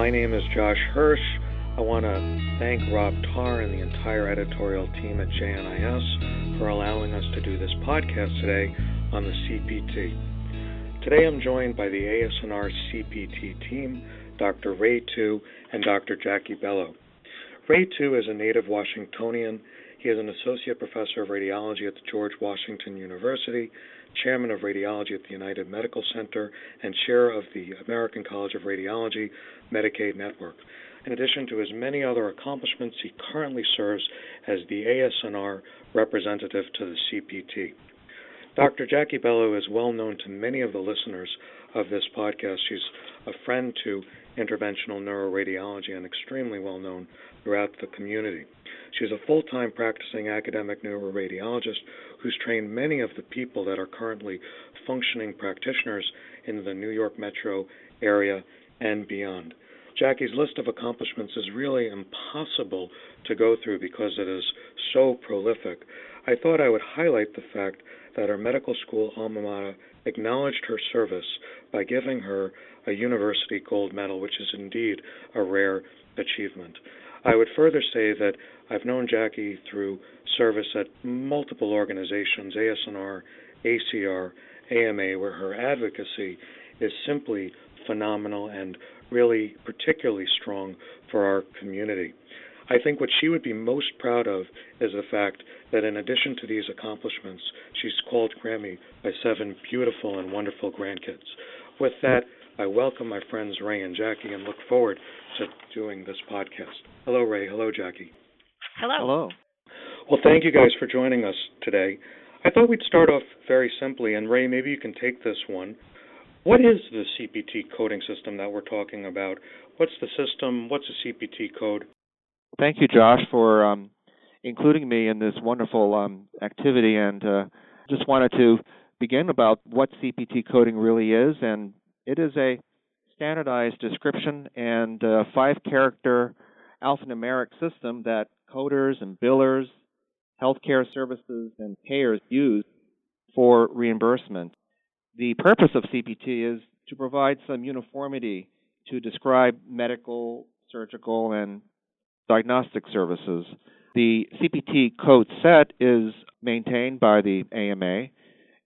My name is Josh Hirsch. I want to thank Rob Tarr and the entire editorial team at JNIS for allowing us to do this podcast today on the CPT. Today I'm joined by the ASNR CPT team, Dr. Ray Tu and Dr. Jackie Bello. Ray Tu is a native Washingtonian. He is an associate professor of radiology at the George Washington University, chairman of radiology at the United Medical Center, and chair of the American College of Radiology Medicaid Network. In addition to his many other accomplishments, he currently serves as the ASNR representative to the CPT. Dr. Jackie Bello is well known to many of the listeners of this podcast. She's a friend to interventional neuroradiology and extremely well known throughout the community. She's a full time practicing academic neuroradiologist who's trained many of the people that are currently functioning practitioners in the New York metro area and beyond. Jackie's list of accomplishments is really impossible to go through because it is so prolific. I thought I would highlight the fact that her medical school alma mater acknowledged her service by giving her a university gold medal, which is indeed a rare achievement. I would further say that I've known Jackie through service at multiple organizations, ASNR, ACR, AMA, where her advocacy is simply phenomenal and really particularly strong for our community. I think what she would be most proud of is the fact that in addition to these accomplishments, she's called Grammy by seven beautiful and wonderful grandkids. With that, I welcome my friends Ray and Jackie and look forward to doing this podcast. Hello, Ray. Hello, Jackie. Hello. Hello. Well, thank you guys for joining us today. I thought we'd start off very simply, and Ray, maybe you can take this one. What is the CPT coding system that we're talking about? What's the system? What's a CPT code? Thank you, Josh, for um, including me in this wonderful um, activity. And uh, just wanted to begin about what CPT coding really is. And it is a standardized description and five character alphanumeric system that coders and billers, healthcare services, and payers use for reimbursement. The purpose of CPT is to provide some uniformity to describe medical, surgical, and diagnostic services. The CPT code set is maintained by the AMA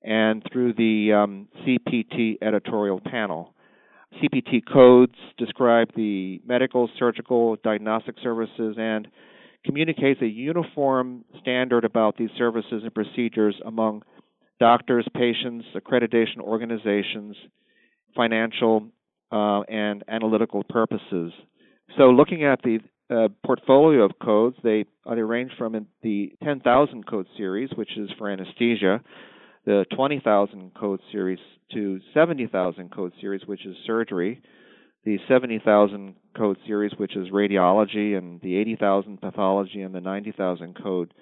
and through the um, CPT editorial panel. CPT codes describe the medical, surgical, diagnostic services and communicates a uniform standard about these services and procedures among doctors, patients, accreditation organizations, financial uh, and analytical purposes. So, looking at the uh, portfolio of codes, they, they range from the 10,000 code series, which is for anesthesia, the 20,000 code series to 70,000 code series, which is surgery, the 70,000 code series, which is radiology, and the 80,000 pathology, and the 90,000 code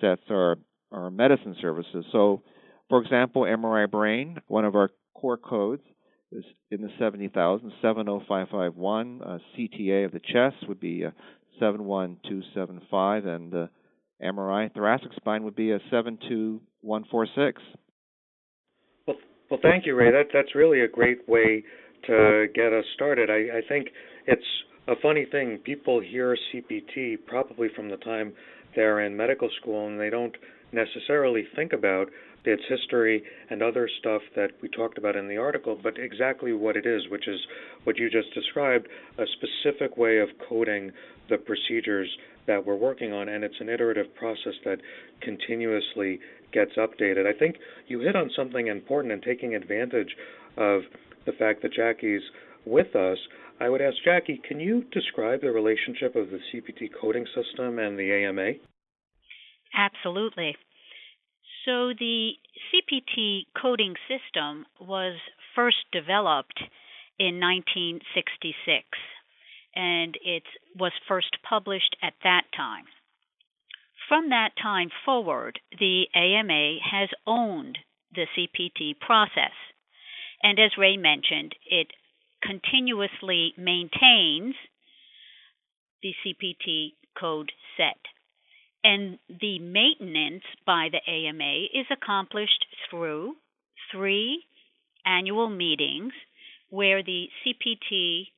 sets are, are medicine services. So, for example, MRI brain, one of our core codes, is in the 70,000, 70551. Uh, CTA of the chest would be uh, a 71275, and uh, the MRI thoracic spine would be uh, a 72146. Well, thank you, Ray. That that's really a great way to get us started. I, I think it's a funny thing. People hear CPT probably from the time they're in medical school, and they don't necessarily think about its history and other stuff that we talked about in the article, but exactly what it is, which is what you just described a specific way of coding the procedures that we're working on, and it's an iterative process that continuously gets updated. I think you hit on something important in taking advantage of the fact that Jackie's with us. I would ask Jackie, can you describe the relationship of the CPT coding system and the AMA? Absolutely. So, the CPT coding system was first developed in 1966 and it was first published at that time. From that time forward, the AMA has owned the CPT process. And as Ray mentioned, it continuously maintains the CPT code set. And the maintenance by the AMA is accomplished through three annual meetings where the CPT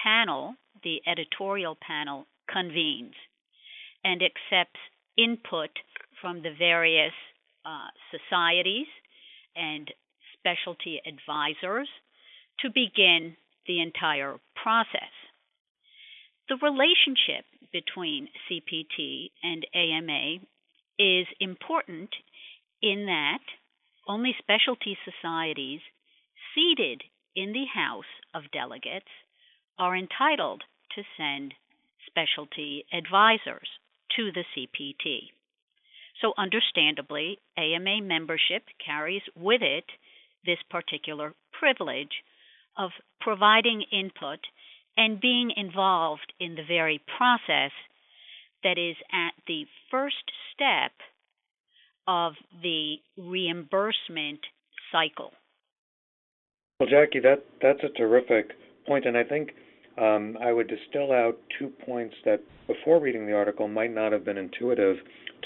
panel the editorial panel convenes and accepts input from the various uh, societies and specialty advisors to begin the entire process. The relationship between CPT and AMA is important in that only specialty societies seated in the House of Delegates are entitled to send specialty advisors to the CPT. So, understandably, AMA membership carries with it this particular privilege of providing input and being involved in the very process that is at the first step of the reimbursement cycle. Well, Jackie, that that's a terrific point, and I think um, I would distill out two points that, before reading the article, might not have been intuitive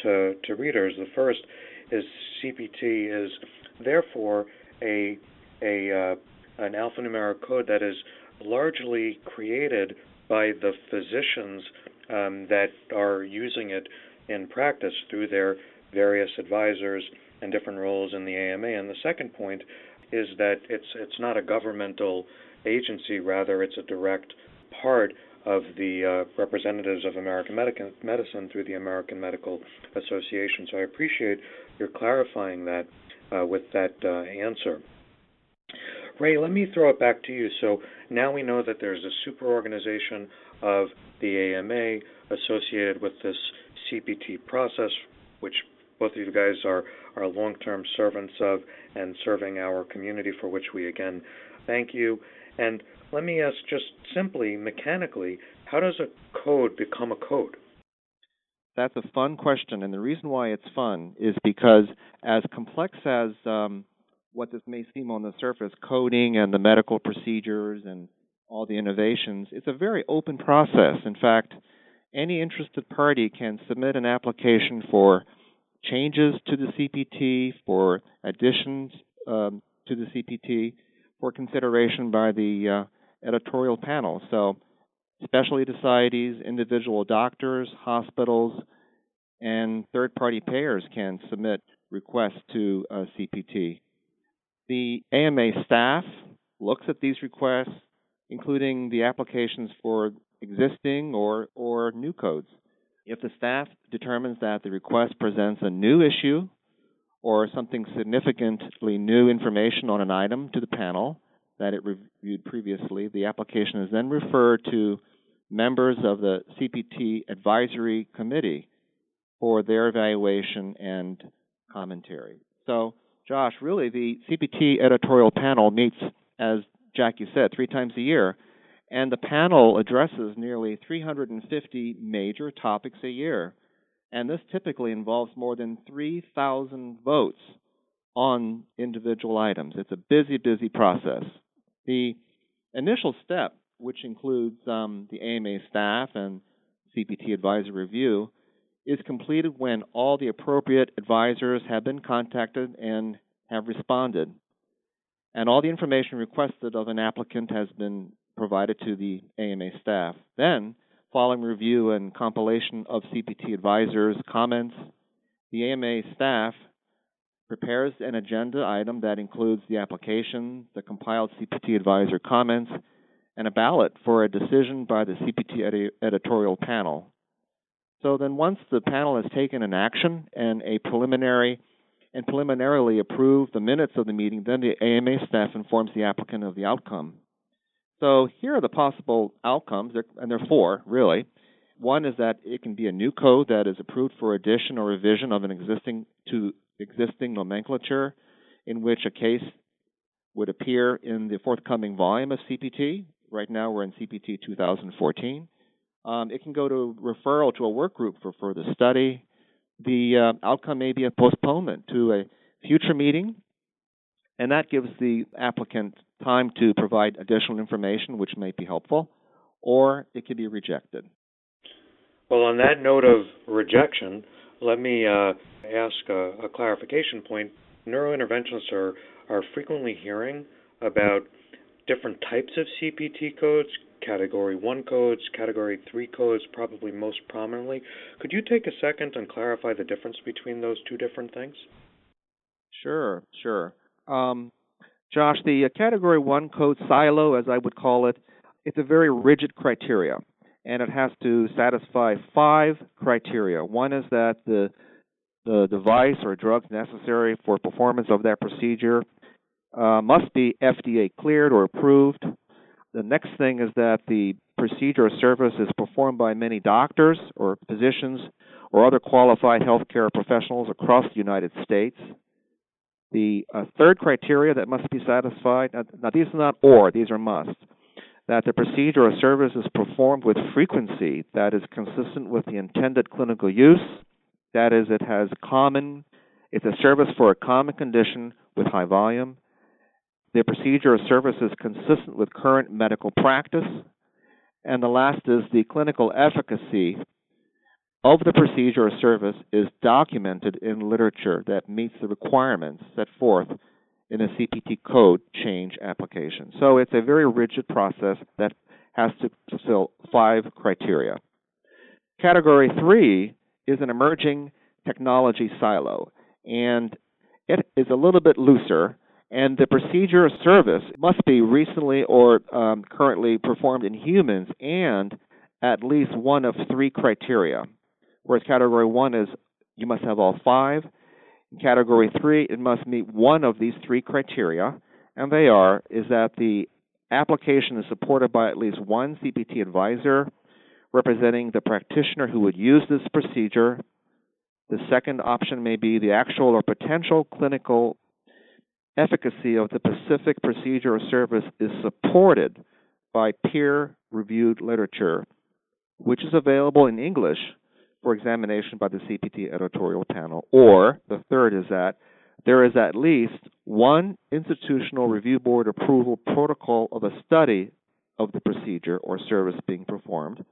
to to readers. The first is CPT is therefore a a uh, an alphanumeric code that is largely created by the physicians um, that are using it in practice through their various advisors and different roles in the AMA. And the second point is that it's it's not a governmental agency, rather it's a direct part of the uh, representatives of American medicine through the American Medical Association. So I appreciate your clarifying that uh, with that uh, answer. Ray, let me throw it back to you. So now we know that there's a super organization of the AMA associated with this CPT process, which both of you guys are, are long term servants of and serving our community, for which we again thank you. And let me ask just simply, mechanically, how does a code become a code? That's a fun question, and the reason why it's fun is because as complex as um, what this may seem on the surface, coding and the medical procedures and all the innovations, it's a very open process. In fact, any interested party can submit an application for changes to the CPT, for additions um, to the CPT, for consideration by the uh, editorial panel. So, specialty societies, individual doctors, hospitals, and third party payers can submit requests to uh, CPT. The AMA staff looks at these requests, including the applications for existing or, or new codes. If the staff determines that the request presents a new issue or something significantly new information on an item to the panel that it reviewed previously, the application is then referred to members of the CPT Advisory Committee for their evaluation and commentary. So Josh, really the CPT editorial panel meets, as Jackie said, three times a year, and the panel addresses nearly 350 major topics a year. And this typically involves more than 3,000 votes on individual items. It's a busy, busy process. The initial step, which includes um, the AMA staff and CPT advisory review, is completed when all the appropriate advisors have been contacted and have responded. And all the information requested of an applicant has been provided to the AMA staff. Then, following review and compilation of CPT advisors' comments, the AMA staff prepares an agenda item that includes the application, the compiled CPT advisor comments, and a ballot for a decision by the CPT edi- editorial panel. So then, once the panel has taken an action and a preliminary and preliminarily approved the minutes of the meeting, then the AMA staff informs the applicant of the outcome. So here are the possible outcomes, and there are four really. One is that it can be a new code that is approved for addition or revision of an existing to existing nomenclature, in which a case would appear in the forthcoming volume of CPT. Right now, we're in CPT 2014. Um, it can go to referral to a work group for further study. The uh, outcome may be a postponement to a future meeting, and that gives the applicant time to provide additional information which may be helpful, or it could be rejected. Well, on that note of rejection, let me uh, ask a, a clarification point. Neurointerventionists are, are frequently hearing about different types of CPT codes Category 1 codes, Category 3 codes, probably most prominently. Could you take a second and clarify the difference between those two different things? Sure, sure. Um, Josh, the uh, Category 1 code silo, as I would call it, it's a very rigid criteria, and it has to satisfy five criteria. One is that the the device or drugs necessary for performance of that procedure uh, must be FDA cleared or approved. The next thing is that the procedure or service is performed by many doctors or physicians or other qualified healthcare professionals across the United States. The uh, third criteria that must be satisfied, now, now these are not or, these are must, that the procedure or service is performed with frequency that is consistent with the intended clinical use, that is, it has common, it's a service for a common condition with high volume, the procedure or service is consistent with current medical practice. And the last is the clinical efficacy of the procedure or service is documented in literature that meets the requirements set forth in a CPT code change application. So it's a very rigid process that has to fulfill five criteria. Category three is an emerging technology silo, and it is a little bit looser and the procedure or service must be recently or um, currently performed in humans and at least one of three criteria. Whereas category one is you must have all five. In category three, it must meet one of these three criteria, and they are is that the application is supported by at least one CPT advisor representing the practitioner who would use this procedure. The second option may be the actual or potential clinical efficacy of the specific procedure or service is supported by peer reviewed literature, which is available in English for examination by the CPT editorial panel. Or the third is that there is at least one institutional review board approval protocol of a study of the procedure or service being performed,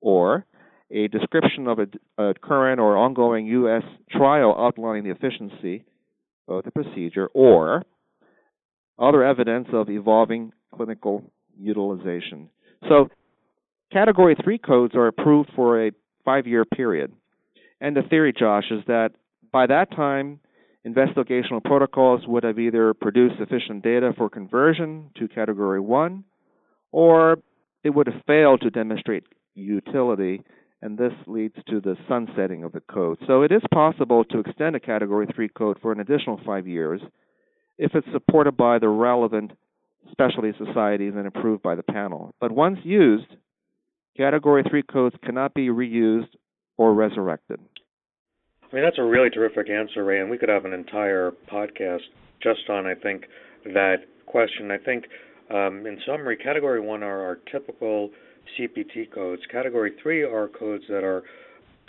or a description of a, a current or ongoing U.S. trial outlining the efficiency of the procedure, or other evidence of evolving clinical utilization. So, Category 3 codes are approved for a five year period. And the theory, Josh, is that by that time, investigational protocols would have either produced sufficient data for conversion to Category 1 or it would have failed to demonstrate utility, and this leads to the sunsetting of the code. So it is possible to extend a Category 3 code for an additional five years if it's supported by the relevant specialty societies and approved by the panel. But once used, Category 3 codes cannot be reused or resurrected. I mean, that's a really terrific answer, Ray, and we could have an entire podcast just on, I think, that question. I think, um, in summary, Category 1 are our typical CPT codes. Category 3 are codes that are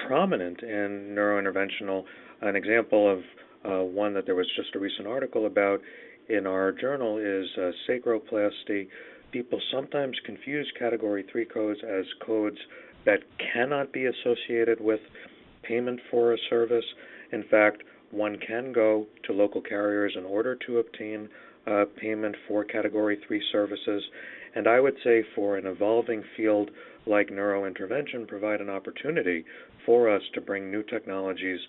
prominent in neurointerventional. An example of uh, one that there was just a recent article about in our journal is uh, sacroplasty. People sometimes confuse Category 3 codes as codes that cannot be associated with payment for a service. In fact, one can go to local carriers in order to obtain uh, payment for Category 3 services. And I would say for an evolving field like neurointervention, provide an opportunity for us to bring new technologies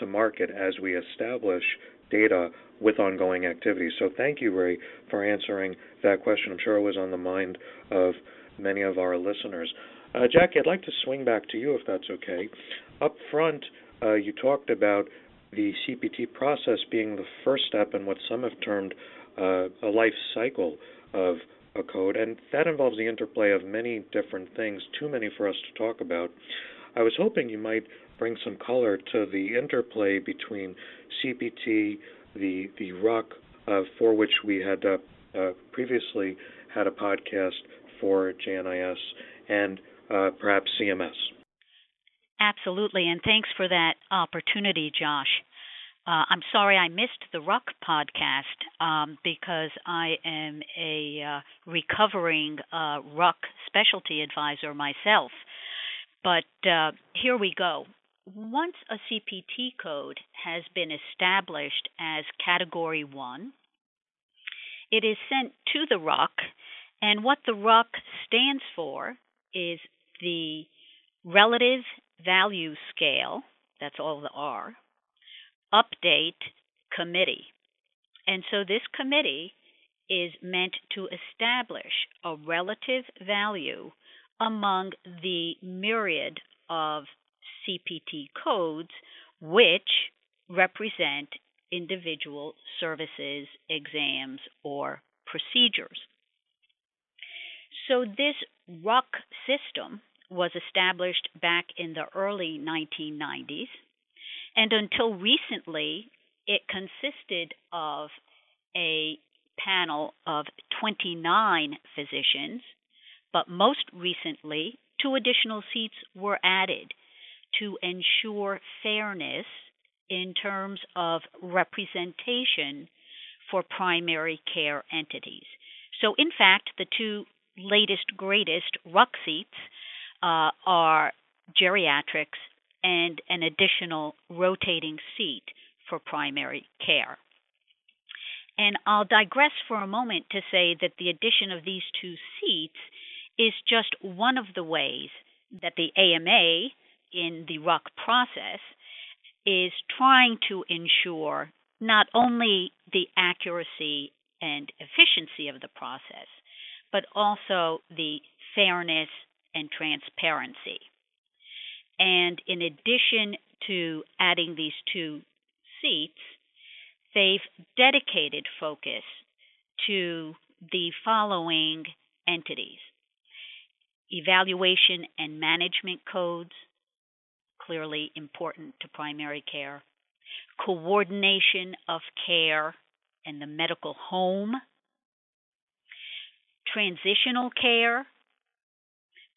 to market as we establish data with ongoing activities. So thank you, Ray, for answering that question. I'm sure it was on the mind of many of our listeners. Uh, Jackie, I'd like to swing back to you if that's okay. Up front, uh, you talked about the CPT process being the first step in what some have termed uh, a life cycle of a code, and that involves the interplay of many different things, too many for us to talk about. I was hoping you might bring some color to the interplay between CPT, the the RUC, uh, for which we had uh, uh, previously had a podcast for JNIS, and uh, perhaps CMS. Absolutely, and thanks for that opportunity, Josh. Uh, I'm sorry I missed the RUC podcast um, because I am a uh, recovering uh, RUC specialty advisor myself. But uh, here we go. Once a CPT code has been established as Category 1, it is sent to the RUC And what the RUC stands for is the Relative Value Scale, that's all the R, Update Committee. And so this committee is meant to establish a relative value among the myriad of CPT codes which represent individual services, exams, or procedures. So, this RUC system was established back in the early 1990s, and until recently, it consisted of a panel of 29 physicians, but most recently, two additional seats were added to ensure fairness in terms of representation for primary care entities. So, in fact, the two latest, greatest RUC seats uh, are geriatrics and an additional rotating seat for primary care. And I'll digress for a moment to say that the addition of these two seats is just one of the ways that the AMA in the RUC process is trying to ensure not only the accuracy and efficiency of the process, but also the fairness and transparency. And in addition to adding these two seats, they've dedicated focus to the following entities evaluation and management codes, clearly important to primary care, coordination of care and the medical home, transitional care,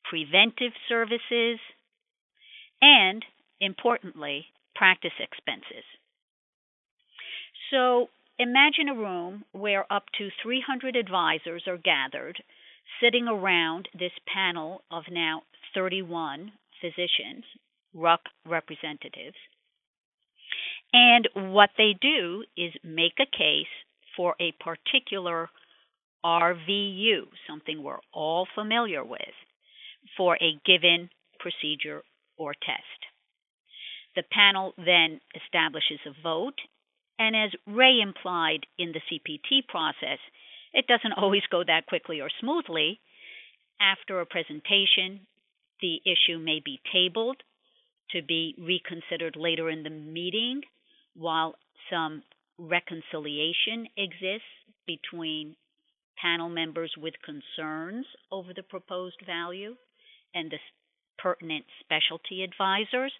preventive services, and importantly, practice expenses. So imagine a room where up to 300 advisors are gathered, sitting around this panel of now 31 physicians, RUC representatives. And what they do is make a case for a particular RVU, something we're all familiar with, for a given procedure or test. The panel then establishes a vote and as Ray implied in the CPT process, it doesn't always go that quickly or smoothly. After a presentation, the issue may be tabled to be reconsidered later in the meeting while some reconciliation exists between panel members with concerns over the proposed value and the pertinent specialty advisors.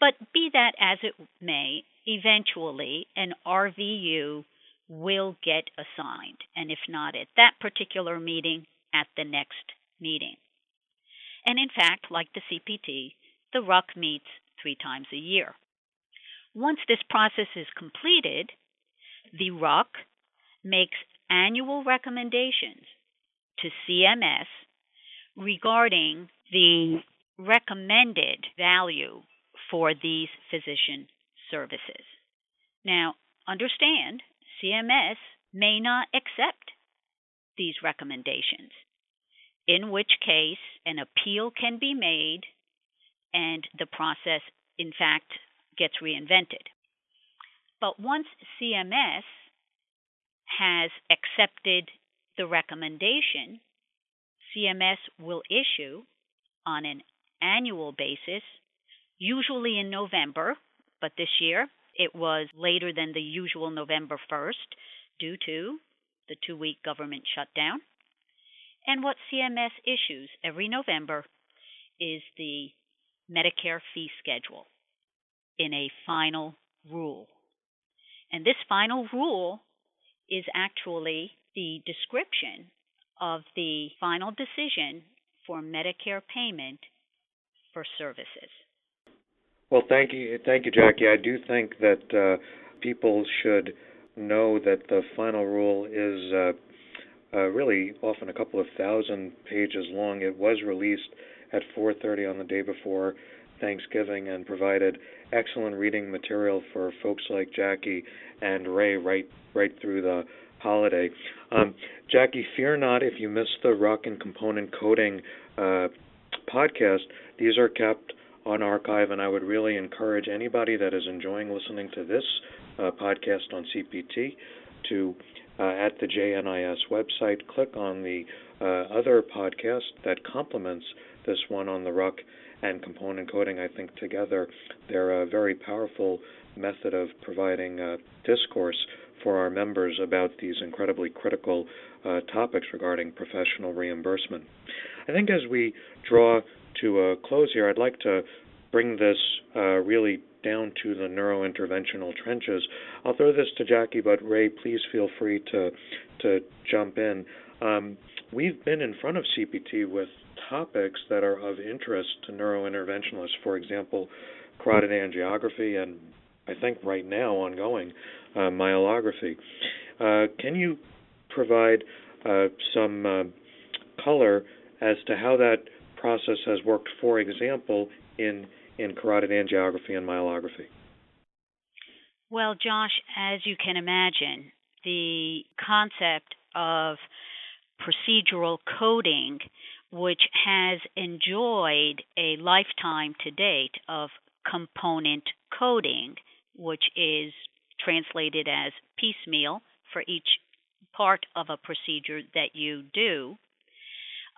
But be that as it may, eventually an RVU will get assigned, and if not at that particular meeting, at the next meeting. And in fact, like the CPT, the RUC meets three times a year. Once this process is completed, the RUC makes annual recommendations to CMS regarding the recommended value for these physician services. Now, understand CMS may not accept these recommendations, in which case an appeal can be made and the process, in fact, gets reinvented. But once CMS has accepted the recommendation, CMS will issue on an annual basis, usually in November, but this year it was later than the usual November 1st due to the two week government shutdown. And what CMS issues every November is the Medicare fee schedule in a final rule. And this final rule is actually the description of the final decision for Medicare payment for services. Well, thank you, thank you, Jackie. I do think that uh, people should know that the final rule is uh, uh, really often a couple of thousand pages long. It was released at 4:30 on the day before Thanksgiving and provided excellent reading material for folks like Jackie and Ray right right through the holiday. Um, Jackie, fear not if you missed the RUC and component coding uh, podcast. These are kept on archive, and I would really encourage anybody that is enjoying listening to this uh, podcast on CPT to, uh, at the JNIS website, click on the uh, other podcast that complements this one on the RUC and component coding. I think together they're a very powerful method of providing uh, discourse for our members about these incredibly critical uh, topics regarding professional reimbursement. I think as we draw to a close here, I'd like to bring this uh, really down to the neurointerventional trenches. I'll throw this to Jackie, but Ray, please feel free to to jump in. Um, we've been in front of CPT with topics that are of interest to neurointerventionalists. For example, carotid angiography, and I think right now ongoing uh, myelography. Uh, can you provide uh, some uh, color as to how that process has worked, for example, in in carotid angiography and myelography? Well, Josh, as you can imagine, the concept of procedural coding, which has enjoyed a lifetime to date of component coding, which is translated as piecemeal for each part of a procedure that you do,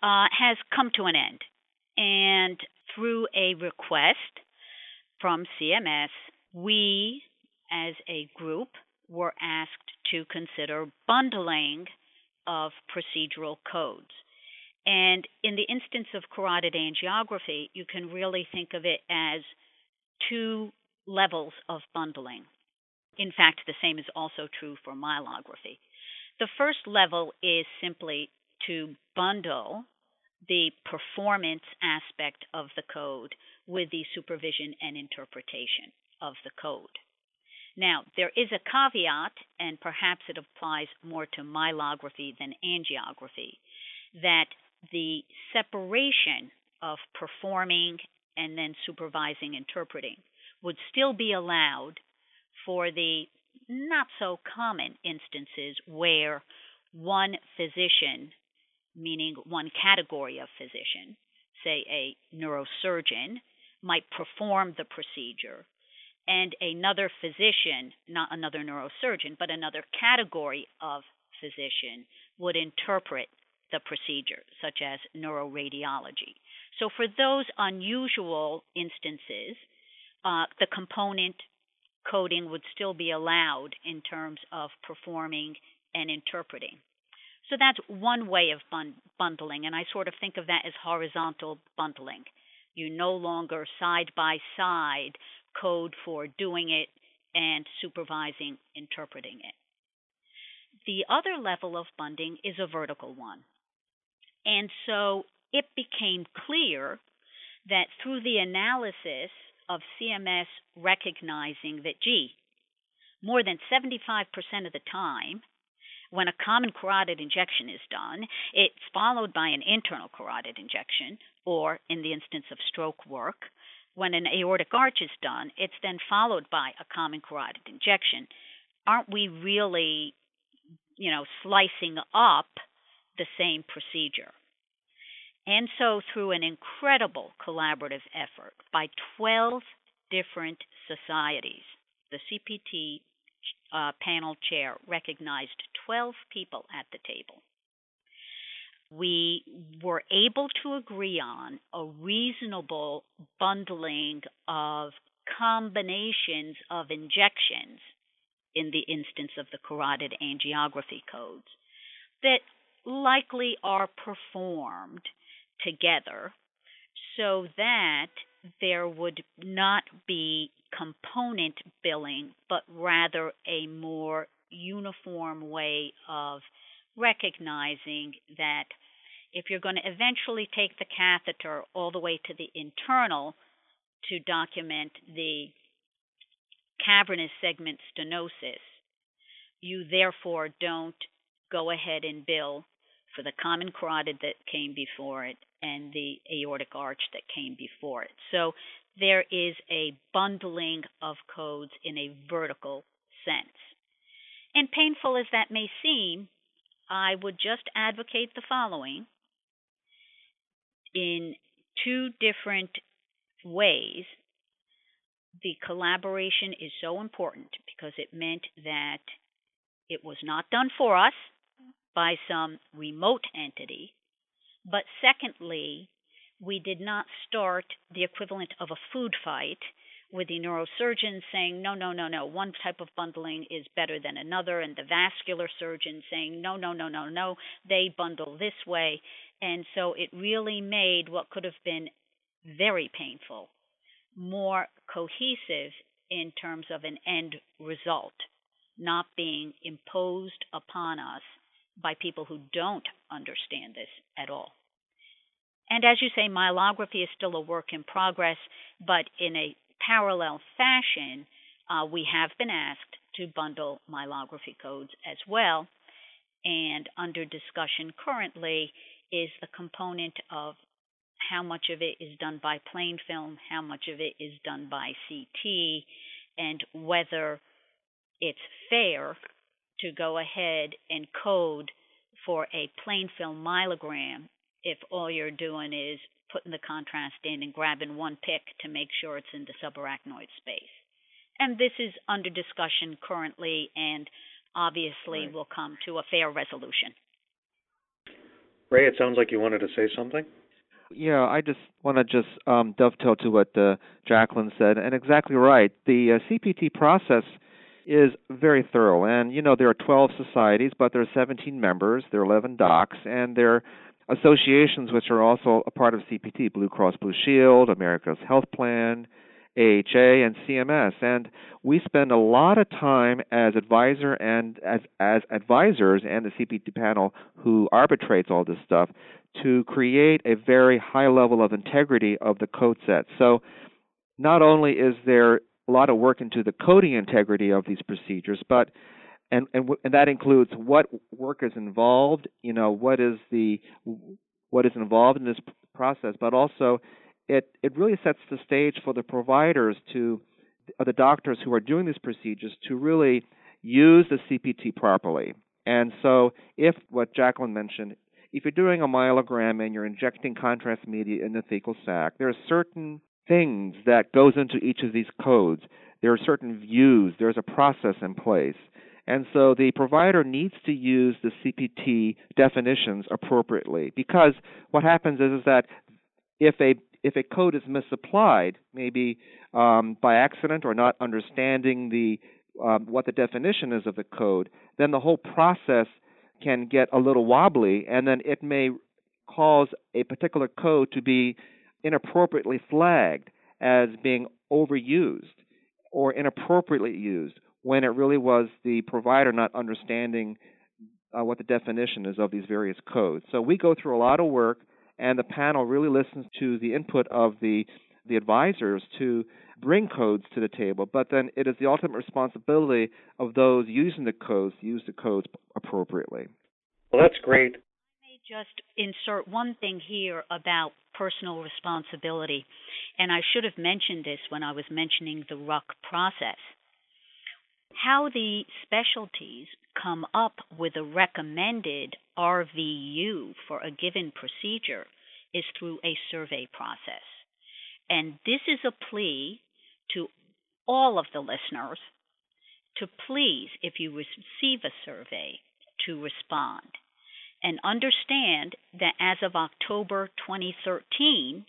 uh, has come to an end. And through a request from CMS, we as a group were asked to consider bundling of procedural codes. And in the instance of carotid angiography, you can really think of it as two levels of bundling. In fact, the same is also true for myelography. The first level is simply to bundle the performance aspect of the code with the supervision and interpretation of the code. Now, there is a caveat, and perhaps it applies more to myelography than angiography, that the separation of performing and then supervising interpreting would still be allowed for the not so common instances where one physician, meaning one category of physician, say a neurosurgeon, might perform the procedure, and another physician, not another neurosurgeon, but another category of physician, would interpret the procedure, such as neuroradiology. So, for those unusual instances, uh, the component coding would still be allowed in terms of performing and interpreting. So that's one way of bun- bundling, and I sort of think of that as horizontal bundling. You no longer side by side code for doing it and supervising interpreting it. The other level of bundling is a vertical one. And so it became clear that through the analysis of CMS recognizing that, gee, more than 75% of the time, when a common carotid injection is done, it's followed by an internal carotid injection, or in the instance of stroke work, when an aortic arch is done, it's then followed by a common carotid injection. Aren't we really, you know, slicing up the same procedure? And so, through an incredible collaborative effort by 12 different societies, the CPT uh, panel chair recognized 12 people at the table. We were able to agree on a reasonable bundling of combinations of injections in the instance of the carotid angiography codes that likely are performed together so that there would not be component billing, but rather a more uniform way of recognizing that if you're going to eventually take the catheter all the way to the internal to document the cavernous segment stenosis, you therefore don't go ahead and bill for the common carotid that came before it and the aortic arch that came before it. So there is a bundling of codes in a vertical sense. And painful as that may seem, I would just advocate the following in two different ways. The collaboration is so important because it meant that it was not done for us by some remote entity. But secondly, we did not start the equivalent of a food fight with the neurosurgeon saying, no, no, no, no, one type of bundling is better than another, and the vascular surgeon saying, no, no, no, no, no, they bundle this way. And so it really made what could have been very painful more cohesive in terms of an end result, not being imposed upon us by people who don't understand this at all. And as you say, myelography is still a work in progress, but in a parallel fashion, uh, we have been asked to bundle myelography codes as well. And under discussion currently is the component of how much of it is done by plain film, how much of it is done by CT, and whether it's fair to go ahead and code for a plain film myelogram if all you're doing is putting the contrast in and grabbing one pick to make sure it's in the subarachnoid space. And this is under discussion currently and obviously right. will come to a fair resolution. Ray, it sounds like you wanted to say something. Yeah, I just want to just um, dovetail to what uh, Jacqueline said, and exactly right. The uh, CPT process is very thorough, and you know there are 12 societies, but there are 17 members, there are 11 docs, and there are associations which are also a part of CPT: Blue Cross Blue Shield, America's Health Plan, AHA, and CMS. And we spend a lot of time as advisor and as as advisors and the CPT panel who arbitrates all this stuff to create a very high level of integrity of the code set. So not only is there a lot of work into the coding integrity of these procedures, but and and, and that includes what work is involved, you know, what is the what is involved in this process, but also it it really sets the stage for the providers to or the doctors who are doing these procedures to really use the CPT properly. And so, if what Jacqueline mentioned, if you're doing a myelogram and you're injecting contrast media in the thecal sac, there are certain things that goes into each of these codes. There are certain views. There's a process in place. And so the provider needs to use the CPT definitions appropriately because what happens is, is that if a if a code is misapplied, maybe um, by accident or not understanding the um, what the definition is of the code, then the whole process can get a little wobbly, and then it may cause a particular code to be inappropriately flagged as being overused or inappropriately used when it really was the provider not understanding uh, what the definition is of these various codes. So we go through a lot of work, and the panel really listens to the input of the the advisors to bring codes to the table, but then it is the ultimate responsibility of those using the codes to use the codes appropriately. Well, that's great. I may just insert one thing here about personal responsibility, and I should have mentioned this when I was mentioning the RUC process. How the specialties come up with a recommended RVU for a given procedure is through a survey process. And this is a plea to all of the listeners to please, if you receive a survey, to respond. And understand that as of October 2013,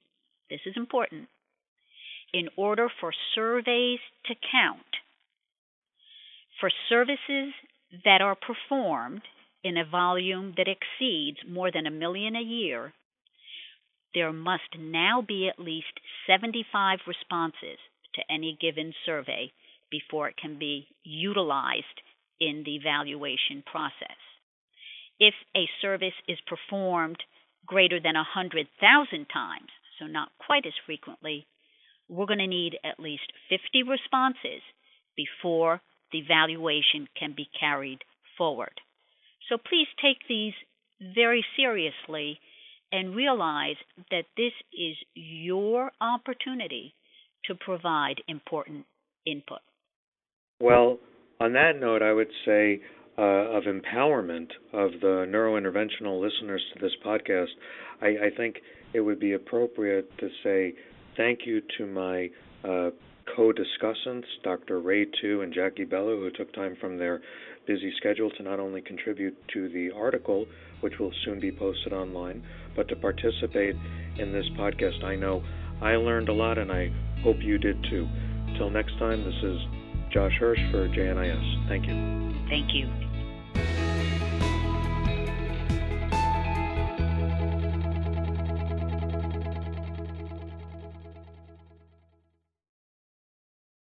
this is important, in order for surveys to count, for services that are performed in a volume that exceeds more than a million a year, there must now be at least 75 responses to any given survey before it can be utilized in the evaluation process. If a service is performed greater than 100,000 times, so not quite as frequently, we're going to need at least 50 responses before the evaluation can be carried forward. So please take these very seriously and realize that this is your opportunity to provide important input. Well, on that note, I would say uh, of empowerment of the neurointerventional listeners to this podcast, I, I, think it would be appropriate to say thank you to my uh, co-discussants, Dr. Ray Tu and Jackie Bello, who took time from their busy schedule to not only contribute to the article, which will soon be posted online, but to participate in this podcast. I know I learned a lot, and I hope you did too. Till next time, this is Josh Hirsch for JNIS. Thank you. Thank you.